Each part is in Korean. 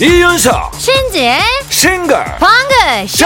이윤석 신지의 싱글 방글 쇼!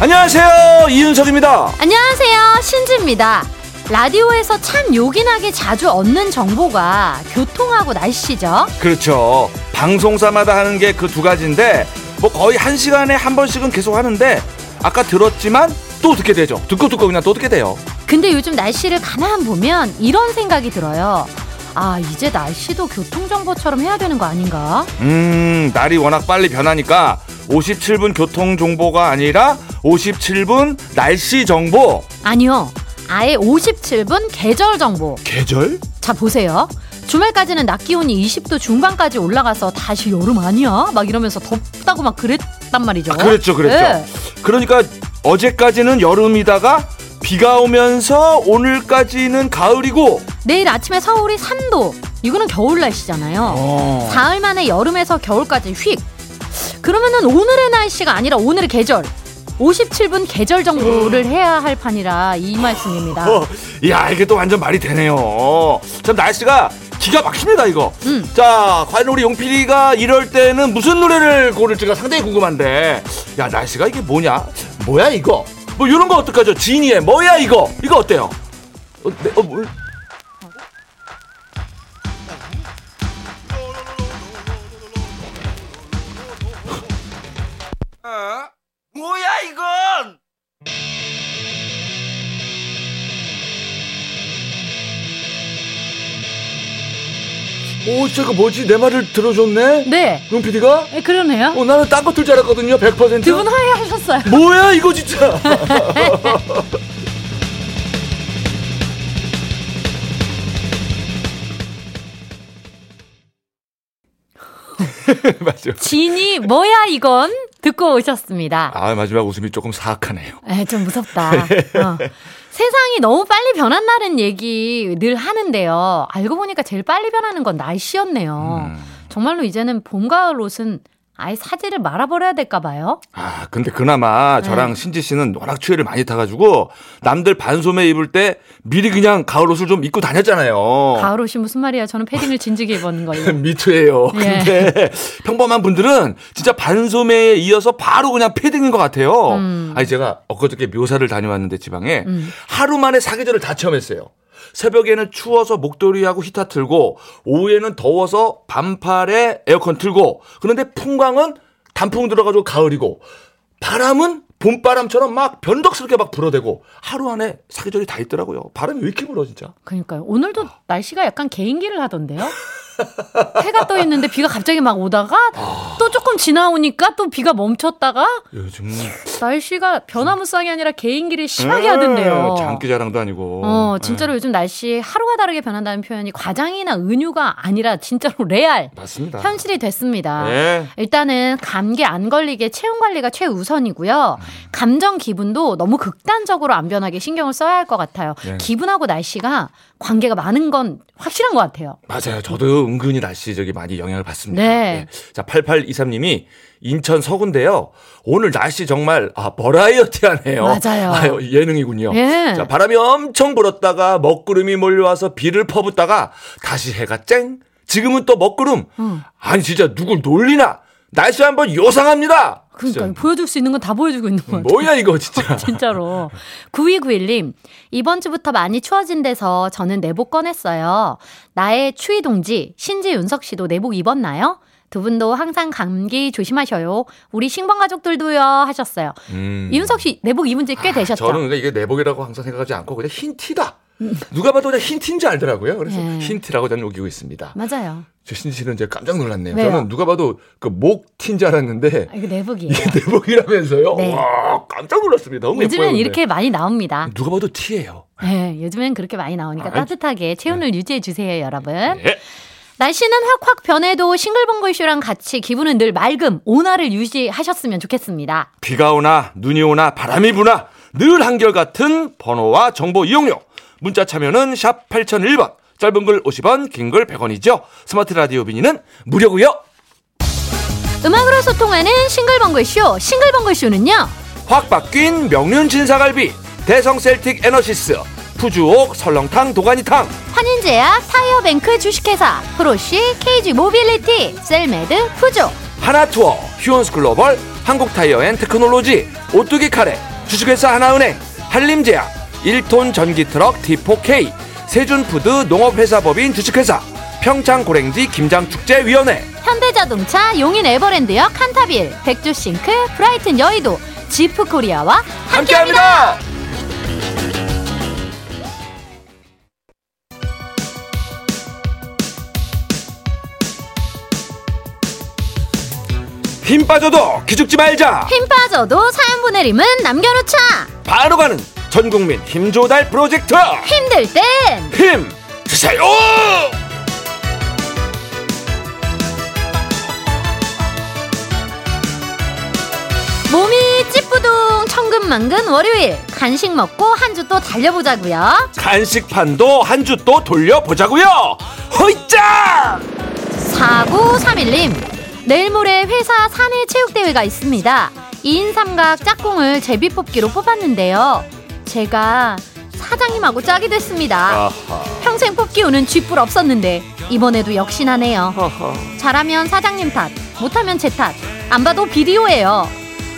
안녕하세요 이윤석입니다 안녕하세요. 신지입니다. 라디오에서 참 요긴하게 자주 얻는 정보가 교통하고 날씨죠. 그렇죠 방송사마다 하는 게 그 두 가지인데 뭐 거의 한 시간에 한 번씩은 계속 하는데 아까 들었지만 또 듣게 되죠 듣고 듣고 그냥 또 듣게 돼요 근데 요즘 날씨를 가만 보면 이런 생각이 들어요. 아, 이제 날씨도 교통정보처럼 해야 되는 거 아닌가? 음 날이 워낙 빨리 변하니까 57분 교통정보가 아니라 57분 날씨 정보 아니요. 아예 57분 계절 정보. 계절? 자, 보세요. 주말까지는 낮 기온이 20도 중반까지 올라가서 다시 여름 아니야? 막 이러면서 덥다고 막 그랬단 말이죠. 아, 그랬죠 그랬죠 네. 그러니까 어제까지는 여름이다가 비가 오면서 오늘까지는 가을이고 내일 아침에 서울이 3도. 이거는 겨울 날씨잖아요. 어. 사흘 만에 여름에서 겨울까지 휙. 그러면은 오늘의 날씨가 아니라 오늘의 계절. 57분 계절 정보를 해야 할 판이라 이 말씀입니다. 어, 야 이게 또 완전 말이 되네요. 참 날씨가 기가 막힙니다 이거. 음. 자 과연 우리 용필이가 이럴 때는 무슨 노래를 고를지가 상당히 궁금한데 야 날씨가 이게 뭐냐? 뭐야 이거? 뭐 이런 거 어떡하죠? 지니의 뭐야 이거? 이거 어때요? 어, 네, 어, 뭘? 오 저거 뭐지? 내 말을 들어줬네? 네. 용필이가? 네, 그러네요. 어 나는 딴 것들 줄 알았거든요 100%. 두 분 화해하셨어요. 뭐야 이거 진짜? 맞죠. 진이 뭐야 이건 듣고 오셨습니다. 아 마지막 웃음이 조금 사악하네요. 에, 좀 무섭다. 어. 세상이 너무 빨리 변한다는 얘기 늘 하는데요. 알고 보니까 제일 빨리 변하는 건 날씨였네요. 음. 정말로 이제는 봄, 가을 옷은 아예 사지를 말아버려야 될까 봐요. 아 근데 그나마 네. 저랑 신지 씨는 워낙 추위를 많이 타가지고 남들 반소매 입을 때 미리 그냥 가을 옷을 좀 입고 다녔잖아요. 가을 옷이 무슨 말이야? 저는 패딩을 진지게 입었는 거예요. 미투예요. 예. 근데 평범한 분들은 진짜 반소매에 이어서 바로 그냥 패딩인 것 같아요. 음. 아니 제가 엊그저께 묘사를 다녀왔는데 지방에 음. 하루 만에 사계절을 다 체험했어요. 새벽에는 추워서 목도리하고 히터 틀고 오후에는 더워서 반팔에 에어컨 틀고 그런데 풍광은 단풍 들어가지고 가을이고 바람은 봄바람처럼 막 변덕스럽게 막 불어대고 하루 안에 사계절이 다 있더라고요. 바람이 왜 이렇게 불어 진짜. 그러니까요. 오늘도 날씨가 약간 개인기를 하던데요. 해가 떠 있는데 비가 갑자기 막 오다가 또 조금 지나오니까 또 비가 멈췄다가 요즘 날씨가 변화무쌍이 아니라 개인기를 심하게 음, 하던데요. 장기 자랑도 아니고. 어, 진짜로 요즘 날씨 하루가 다르게 변한다는 표현이 과장이나 은유가 아니라 진짜로 레알 맞습니다. 현실이 됐습니다. 네. 일단은 감기 안 걸리게 체온 관리가 최우선이고요. 감정 기분도 너무 극단적으로 안 변하게 신경을 써야 할 것 같아요. 네. 기분하고 날씨가 관계가 많은 건 확실한 것 같아요. 맞아요. 저도 은근히 날씨 저기 많이 영향을 받습니다. 네. 자, 8823님이 인천 서구인데요. 오늘 날씨 정말 아, 버라이어티하네요. 맞아요. 아유, 예능이군요. 예. 자, 바람이 엄청 불었다가 먹구름이 몰려와서 비를 퍼붓다가 다시 해가 쨍. 지금은 또 먹구름. 음. 아니 진짜 누굴 놀리나? 날씨 한번 요상합니다. 그러니까 진짜. 보여줄 수 있는 건 다 보여주고 있는 것 같아요. 뭐야 이거 진짜. 진짜로. 9291님, 이번 주부터 많이 추워진 데서 저는 내복 꺼냈어요. 나의 추위 동지, 신지 윤석 씨도 내복 입었나요? 두 분도 항상 감기 조심하셔요. 우리 신번 가족들도요 하셨어요. 음. 이윤석 씨 내복 입은 지 꽤 되셨죠? 저는 이게 내복이라고 항상 생각하지 않고 그냥 흰 티다. 누가 봐도 그냥 흰 티인지 알더라고요. 그래서 네. 흰 티라고 저는 우기고 있습니다. 맞아요. 저 신지 씨는 이제 깜짝 놀랐네요. 왜요? 저는 누가 봐도 그목 티인지 알았는데 아, 이거 내복이에요. 이게 내복이라면서요. 네. 와 깜짝 놀랐습니다. 너무 예뻐요. 요즘엔. 이렇게 많이 나옵니다. 누가 봐도 티예요. 네, 요즘엔 그렇게 많이 나오니까 아, 따뜻하게 체온을 유지해 주세요, 여러분. 네. 날씨는 확확 변해도 싱글벙글 쇼랑 같이 기분은 늘 맑음, 온화를 유지하셨으면 좋겠습니다. 비가 오나 눈이 오나 바람이 부나 늘 한결같은 번호와 정보 이용료. 문자 참여는 샵 8001번. 짧은 글 50원, 긴 글 100원이죠. 스마트 라디오 미니는 무료고요. 음악으로 소통하는 싱글벙글쇼 싱글벙글쇼는요 확 바뀐 명륜 진사갈비 대성 셀틱 에너시스 푸주옥 설렁탕 도가니탕 환인제약 타이어뱅크 주식회사 프로시 KG 모빌리티 셀메드 푸조 하나투어 휴온스 글로벌 한국타이어앤테크놀로지 오뚜기 카레 주식회사 하나은행 한림제약 1톤 전기 트럭 D4K 세준푸드 농업회사법인 주식회사 평창고랭지 김장축제위원회 현대자동차 용인 에버랜드역 칸타빌 백조싱크 브라이튼 여의도 지프코리아와 함께합니다. 함께합니다. 힘 빠져도 기죽지 말자. 힘 빠져도 사연 보내림은 남겨놓자 바로 가는 전국민 힘조달 프로젝트 힘들 땐 힘 드세요. 몸이 찌뿌둥 천근만근 월요일 간식 먹고 한 주 또 달려보자고요 간식판도 한 주 또 돌려보자고요. 허이짜. 4931님 내일 모레 회사 사내 체육대회가 있습니다 2인 삼각 짝꿍을 제비뽑기로 뽑았는데요 제가 사장님하고 짝이 됐습니다 아하. 평생 뽑기 오는 쥐뿔 없었는데 이번에도 역시나네요 허허. 잘하면 사장님 탓 못하면 제 탓 안 봐도 비디오예요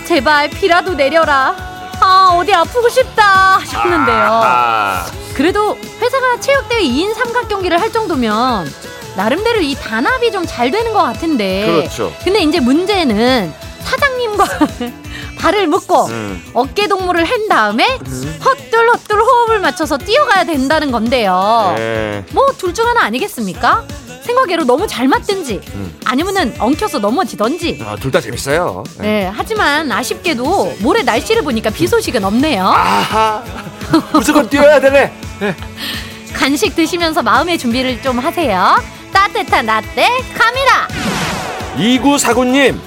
제발 비라도 내려라 아 어디 아프고 싶다 하셨는데요 아하. 그래도 회사가 체육대회 2인 삼각 경기를 할 정도면 나름대로 이 단합이 좀 잘 되는 것 같은데 그렇죠. 근데 이제 문제는 사장님과 발을 묶고 음. 어깨 동무를 한 다음에 헛둘 헛둘 호흡을 맞춰서 뛰어가야 된다는 건데요 네. 뭐둘 중 하나 아니겠습니까? 생각외로 너무 잘 맞든지 음. 아니면은 엉켜서 넘어지던지 아, 둘 다 재밌어요. 네. 네 하지만 아쉽게도 모레 날씨를 보니까 비 소식은 없네요 아하. 무조건 뛰어야 되네. 네. 간식 드시면서 마음의 준비를 좀 하세요 따뜻한 라떼 갑니다 2949님,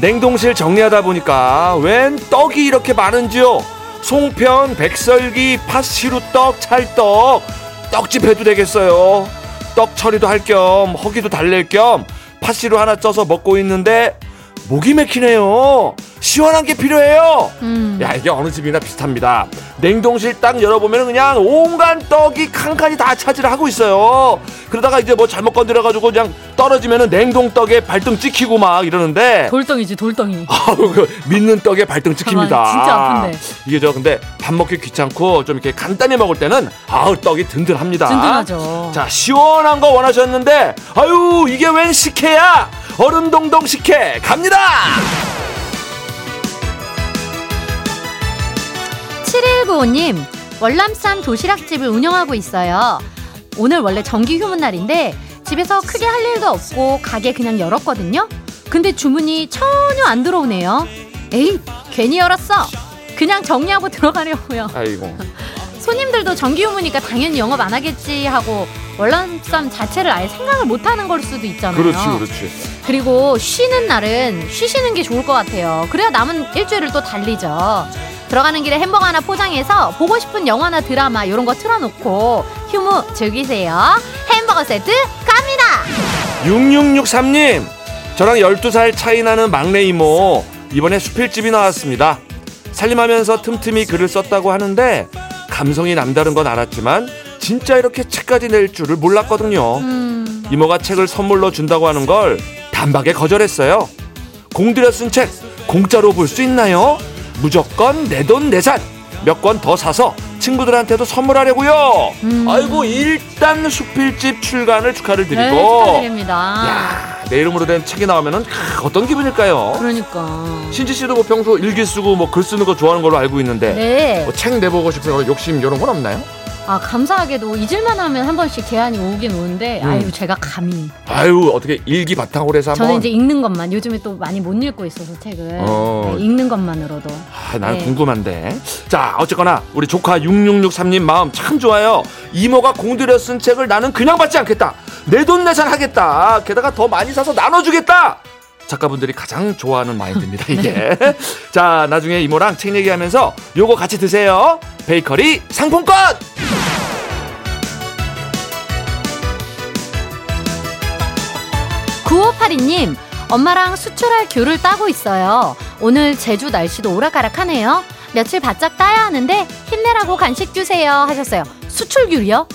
냉동실 정리하다 보니까 웬 떡이 이렇게 많은지요? 송편, 백설기, 팥시루떡, 찰떡, 떡집 해도 되겠어요. 떡 처리도 할 겸, 허기도 달랠 겸, 팥시루 하나 쪄서 먹고 있는데, 목이 막히네요. 시원한 게 필요해요. 음. 야, 이게 어느 집이나 비슷합니다. 냉동실 딱 열어보면 그냥 온갖 떡이 칸칸이 다 차지를 하고 있어요. 그러다가 이제 뭐 잘못 건드려가지고 그냥 떨어지면은 냉동떡에 발등 찍히고 막 이러는데. 돌덩이지 돌덩이 그 믿는 떡에 발등 찍힙니다. 진짜 아픈데. 이게 저 근데 밥 먹기 귀찮고 좀 이렇게 간단히 먹을 때는 아우 떡이 든든합니다. 든든하죠. 자 시원한 거 원하셨는데 아유 이게 웬 식혜야? 얼음 동동 식혜 갑니다. 7195님 월남쌈 도시락집을 운영하고 있어요. 오늘 원래 정기 휴무 날인데 집에서 크게 할 일도 없고 가게 그냥 열었거든요. 근데 주문이 전혀 안 들어오네요. 에이 괜히 열었어. 그냥 정리하고 들어가려고요. 아이고. 손님들도 정기 휴무니까 당연히 영업 안 하겠지 하고 월남쌈 자체를 아예 생각을 못 하는 걸 수도 있잖아요 그렇지 그렇지. 그리고 쉬는 날은 쉬시는 게 좋을 것 같아요. 그래야 남은 일주일을 또 달리죠. 들어가는 길에 햄버거 하나 포장해서 보고 싶은 영화나 드라마 이런 거 틀어놓고 휴무 즐기세요. 햄버거 세트 갑니다. 6663님 저랑 12살 차이 나는 막내 이모 이번에 수필집이 나왔습니다 살림하면서 틈틈이 글을 썼다고 하는데 감성이 남다른 건 알았지만 진짜 이렇게 책까지 낼 줄을 몰랐거든요 음, 이모가 책을 선물로 준다고 하는 걸 단박에 거절했어요 공들여 쓴 책 공짜로 볼 수 있나요? 무조건 내 돈 내산 몇 권 더 사서 친구들한테도 선물하려고요 음. 아이고 일단 수필집 출간을 축하를 드리고 네, 축하드립니다. 야, 내 이름으로 된 책이 나오면은 크, 어떤 기분일까요? 그러니까. 신지 씨도 뭐 평소 일기 쓰고 뭐 글 쓰는 거 좋아하는 걸로 알고 있는데 네. 뭐 책 내보고 싶은 욕심 이런 건 없나요? 아 감사하게도 잊을만 하면 한 번씩 제안이 오긴 오는데 음. 아유 제가 감히. 아유 어떻게 일기 바탕으로 해서 저는 한번. 이제 읽는 것만 요즘에 또 많이 못 읽고 있어서 책을. 어. 네, 읽는 것만으로도. 아, 난 네. 궁금한데. 자 어쨌거나 우리 조카 6663님 마음 참 좋아요. 이모가 공들여 쓴 책을 나는 그냥 받지 않겠다. 내 돈 내산 하겠다. 게다가 더 많이 사서 나눠주겠다 작가분들이 가장 좋아하는 마인드입니다 이게 자 나중에 이모랑 책 얘기하면서 요거 같이 드세요 베이커리 상품권 9582님, 엄마랑 수출할 귤을 따고 있어요. 오늘 제주 날씨도 오락가락하네요. 며칠 바짝 따야 하는데 힘내라고 간식 주세요 하셨어요. 수출 귤이요?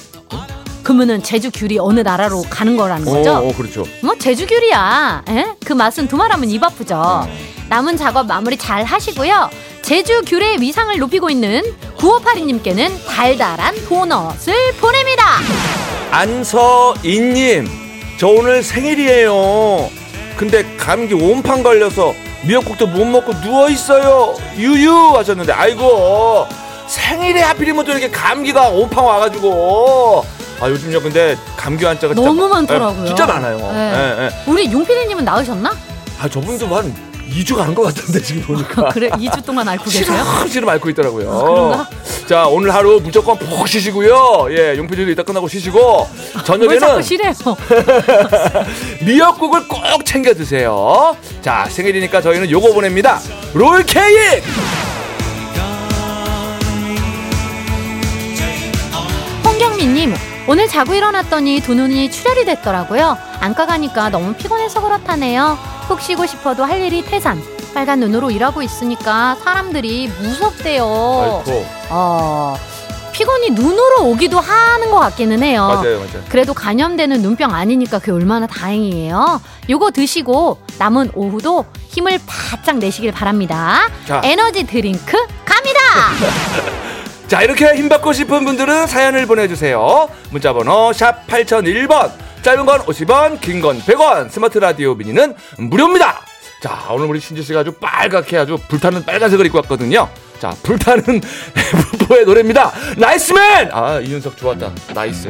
그러면은 제주 귤이 어느 나라로 가는 거라는 거죠? 어, 어, 그렇죠. 뭐 제주 귤이야. 에? 그 맛은 두말하면 입 아프죠. 남은 작업 마무리 잘 하시고요. 제주 귤의 위상을 높이고 있는 9582님께는 달달한 보너스를 보냅니다. 안서인님, 저 오늘 생일이에요. 근데 감기 온팡 걸려서 미역국도 못 먹고 누워 있어요. 유유 하셨는데, 아이고 생일에 하필이면 또 이렇게 감기가 온팡 와가지고. 아 요즘요 근데 감기 환자가 진짜 너무 많- 많더라고요. 예, 진짜 많아요. 네. 예, 예. 우리 용피디님은 나으셨나? 아 저분도 한 2주 가는 것 같은데 지금 보니까. 그래 2주 동안 앓고 계세요? 시름시름 앓고 있더라고요. 그런가? 자 오늘 하루 무조건 푹 쉬시고요. 예, 용피디도 이따 끝나고 쉬시고 왜 자꾸 저녁에는 쉬래요? 미역국을 꼭 챙겨 드세요. 자 생일이니까 저희는 요거 보냅니다. 롤 케이크. 홍경민님 오늘 자고 일어났더니 두 눈이 출혈이 됐더라고요. 안과 가니까 너무 피곤해서 그렇다네요. 푹 쉬고 싶어도 할 일이 태산. 빨간 눈으로 일하고 있으니까 사람들이 무섭대요. 아이고 어, 피곤이 눈으로 오기도 하는 것 같기는 해요. 맞아요, 맞아요. 그래도 감염되는 눈병 아니니까 그게 얼마나 다행이에요. 요거 드시고 남은 오후도 힘을 바짝 내시길 바랍니다. 자. 에너지 드링크 갑니다. 자 이렇게 힘 받고 싶은 분들은 사연을 보내주세요. 문자번호 샵 8001번 짧은 건 50원 긴 건 100원 스마트 라디오 미니는 무료입니다. 자 오늘 우리 신지 씨가 아주 빨갛게 아주 불타는 빨간색을 입고 왔거든요. 자 불타는 F4의 노래입니다. 나이스맨! 아 이윤석 좋았다. nice.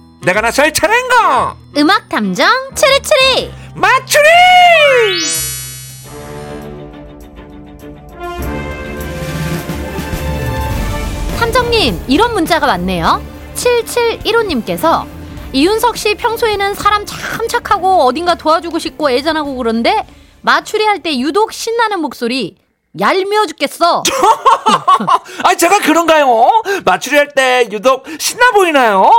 내가 나설 차례인가? 음악 탐정 추리추리. 맞추리! 탐정님, 이런 문자가 왔네요. 7715님께서 이윤석 씨 평소에는 사람 참 착하고 어딘가 도와주고 싶고 애잔하고 그런데 마추리 할 때 유독 신나는 목소리 얄미워 죽겠어. 아, 제가 그런가요? 맞추리 할 때 유독 신나 보이나요?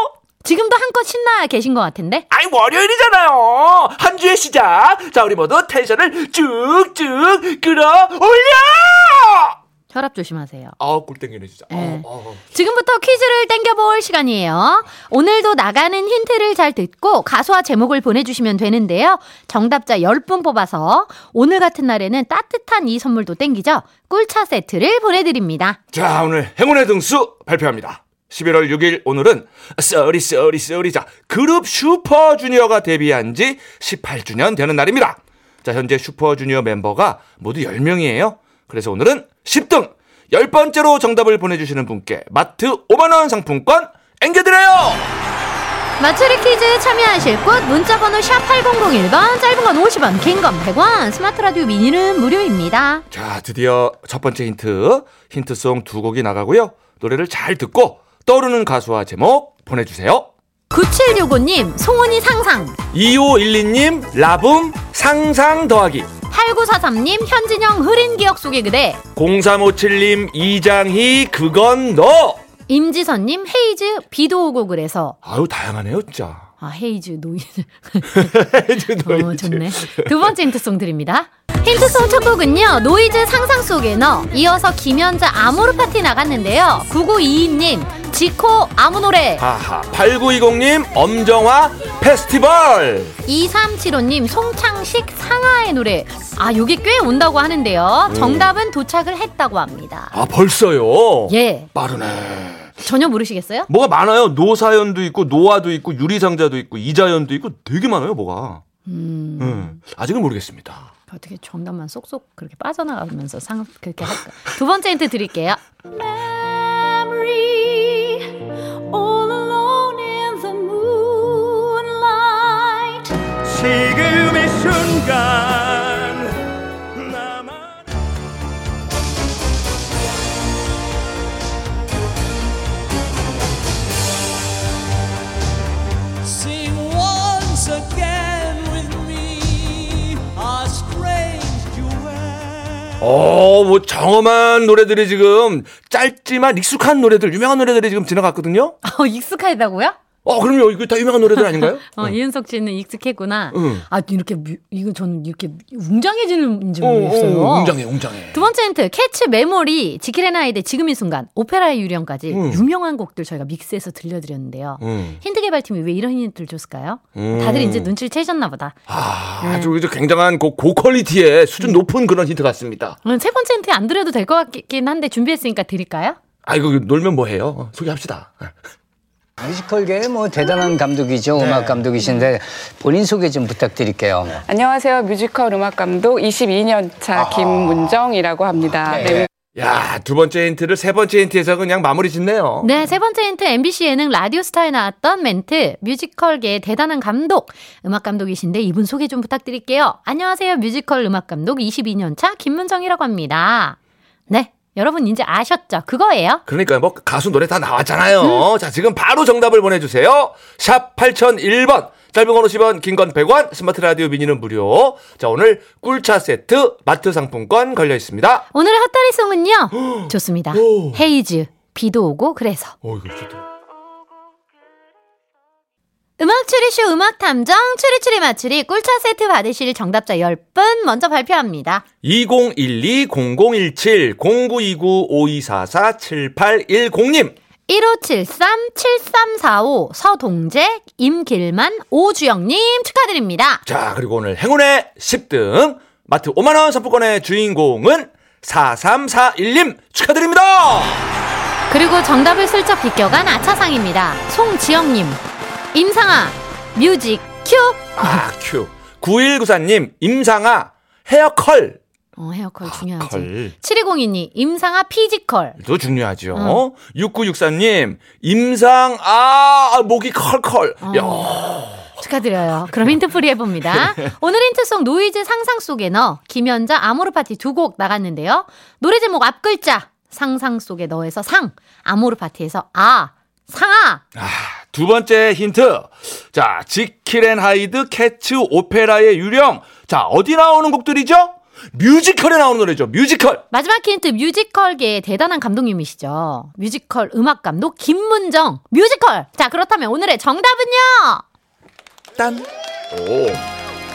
지금도 한껏 신나 계신 것 같은데? 아이, 월요일이잖아요. 한 주의 시작. 자, 우리 모두 텐션을 쭉쭉 끌어올려! 혈압 조심하세요. 아, 꿀 땡기네, 진짜. 네. 아, 아, 아. 지금부터 퀴즈를 땡겨볼 시간이에요. 오늘도 나가는 힌트를 잘 듣고 가수와 제목을 보내주시면 되는데요. 정답자 10분 뽑아서 오늘 같은 날에는 따뜻한 이 선물도 땡기죠. 꿀차 세트를 보내드립니다. 자, 오늘 행운의 등수 발표합니다. 11월 6일 오늘은 Sorry Sorry Sorry 자 그룹 슈퍼주니어가 데뷔한 지 18주년 되는 날입니다. 자 현재 슈퍼주니어 멤버가 모두 10명이에요. 그래서 오늘은 10등 10번째로 정답을 보내주시는 분께 마트 5만원 상품권 앵겨드려요. 맞추리 퀴즈 참여하실 곳 문자번호 샵 8001번 짧은 건 50원 긴 건 100원 스마트 라디오 미니는 무료입니다. 자 드디어 첫 번째 힌트 힌트송 두 곡이 나가고요. 노래를 잘 듣고 떠오르는 가수와 제목 보내주세요. 9765님 송은이 상상 2512님 라붐 상상 더하기 8943님 현진영 흐린 기억 속의 그대 0357님 이장희 그건 너 임지선님 헤이즈 비도 오고 그래서 아유 다양하네요 진짜 아 헤이즈 노이즈 헤이즈 어, 노이즈. 좋네. 두 번째 힌트송 드립니다. 힌트송 첫 곡은요, 노이즈 상상 속의 너. 이어서 김연자 아모르 파티 나갔는데요. 9922님, 지코 아무 노래. 하하 8920님 엄정화 페스티벌 2375님, 송창식 상아의 노래. 아, 요게 꽤 온다고 하는데요. 정답은 도착을 했다고 합니다. 아 벌써요 예. 빠르네 전혀 모르시겠어요? 뭐가 많아요 노사연도 있고 노아도 있고 유리상자도 있고 이자연도 있고 되게 많아요 뭐가 음, 음, 아직은 모르겠습니다 어떻게 정답만 쏙쏙 그렇게 빠져나가면서 상, 그렇게 할까? 두 번째 힌트 드릴게요. 순간 나만 Sing once again with me a strange duet. 어, 뭐 정엄한 노래들이 지금 짧지만 익숙한 노래들, 유명한 노래들이 지금 지나갔거든요. 어, 익숙하다고요? 어, 그럼요. 이거 다 유명한 노래들 아닌가요? 어, 이윤석 씨는 익숙했구나. 응. 아, 이렇게, 뮤- 이거 저는 이렇게 웅장해지는지 어, 모르겠어요. 어, 웅장해, 웅장해. 두 번째 힌트, 캣츠 메모리, 지킬 앤 하이드 지금 이 순간, 오페라의 유령까지 음. 유명한 곡들 저희가 믹스해서 들려드렸는데요. 음. 힌트 개발팀이 왜 이런 힌트를 줬을까요? 음. 다들 이제 눈치를 채셨나 보다. 아, 네. 아주 굉장한 고, 고quality의 수준 높은 그런 힌트 같습니다. 오늘 세 번째 힌트 안 드려도 될 것 같긴 한데 준비했으니까 드릴까요? 아, 이거 놀면 뭐 해요? 어, 소개합시다. 뮤지컬계의 뭐 대단한 감독이죠. 음악 감독이신데 본인 소개 좀 부탁드릴게요. 안녕하세요. 뮤지컬 음악 감독 22년 차 김문정이라고 합니다. 네. 야, 두 번째 힌트를 세 번째 힌트에서 그냥 마무리 짓네요. 네, 세 번째 힌트 MBC 예능 라디오스타에 나왔던 멘트 뮤지컬계의 대단한 감독 음악 감독이신데 이분 소개 좀 부탁드릴게요. 안녕하세요. 뮤지컬 음악 감독 22년 차 김문정이라고 합니다. 네, 여러분 이제 아셨죠? 그거예요. 그러니까 뭐 가수 노래 다 나왔잖아요. 자, 지금 바로 정답을 보내주세요. 샵 8001번. 짧은 건 50원, 긴 건 100원, 스마트 라디오 미니는 무료. 자, 오늘 꿀차 세트, 마트 상품권 걸려 있습니다. 오늘의 헛다리송은요. 좋습니다. 오. 헤이즈 비도 오고 그래서 어, 이거 좋다. 음악 추리쇼 음악 탐정 추리추리 맞추리 꿀차 세트 받으실 정답자 10분 먼저 발표합니다. 2012-0917-0929-5244-7810님. 1573-7345 서동재, 임길만, 오주영님 축하드립니다. 자, 그리고 오늘 행운의 10등 마트 5만원 상품권의 주인공은 4341님 축하드립니다! 그리고 정답을 슬쩍 비껴간 아차상입니다. 송지영님, 임상아, 뮤직 큐! 아, 큐. 9194님, 임상아, 헤어컬. 어, 헤어컬 중요하지. 컬. 7202님, 임상아 피지컬. 도 중요하죠. 어. 6964님, 임상아, 목이 컬컬. 어. 야, 축하드려요. 그럼 힌트풀이 해봅니다. 오늘 힌트송 노이즈 상상 속의 너 김연자 아모르 파티 두 곡 나갔는데요. 노래 제목 앞 글자 상상 속의 너에서 상 아모르 파티에서 아 상아 두 번째 힌트. 자, 지킬 앤 하이드, 캐츠, 오페라의 유령. 자, 어디 나오는 곡들이죠? 뮤지컬에 나오는 노래죠. 뮤지컬. 마지막 힌트 뮤지컬계의 대단한 감독님이시죠. 뮤지컬 음악 감독 김문정 뮤지컬. 자 그렇다면 오늘의 정답은요. 딴. 오.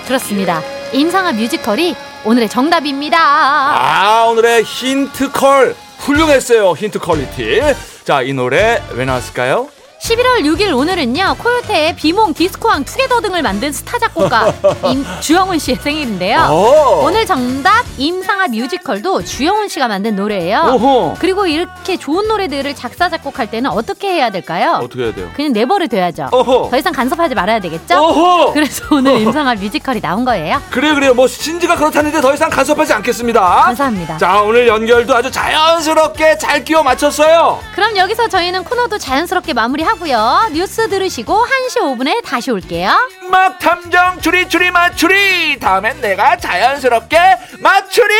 그렇습니다. 임상아 뮤지컬이 오늘의 정답입니다. 아, 오늘의 힌트컬. 훌륭했어요. 힌트 quality. 자, 이 노래 왜 나왔을까요? 11월 6일 오늘은요 코요태의 비몽 디스코왕 Together 등을 만든 스타 작곡가 임, 주영훈 씨의 생일인데요. 오. 오늘 정답 임상아 뮤지컬도 주영훈 씨가 만든 노래예요. 오호. 그리고 이렇게 좋은 노래들을 작사 작곡할 때는 어떻게 해야 될까요? 어떻게 해야 돼요? 그냥 내버려 둬야죠. 어허. 더 이상 간섭하지 말아야 되겠죠? 어허. 그래서 오늘 임상아 뮤지컬이 나온 거예요. 그래요, 그래요. 뭐 신지가 그렇다는데 더 이상 간섭하지 않겠습니다. 감사합니다. 자, 오늘 연결도 아주 자연스럽게 잘 끼워 맞췄어요. 그럼 여기서 저희는 코너도 자연스럽게 마무리하고 요. 뉴스 들으시고 1시 5분에 다시 올게요. 막 탐정 추리 추리 맞추리. 다음엔 내가 자연스럽게 맞추리.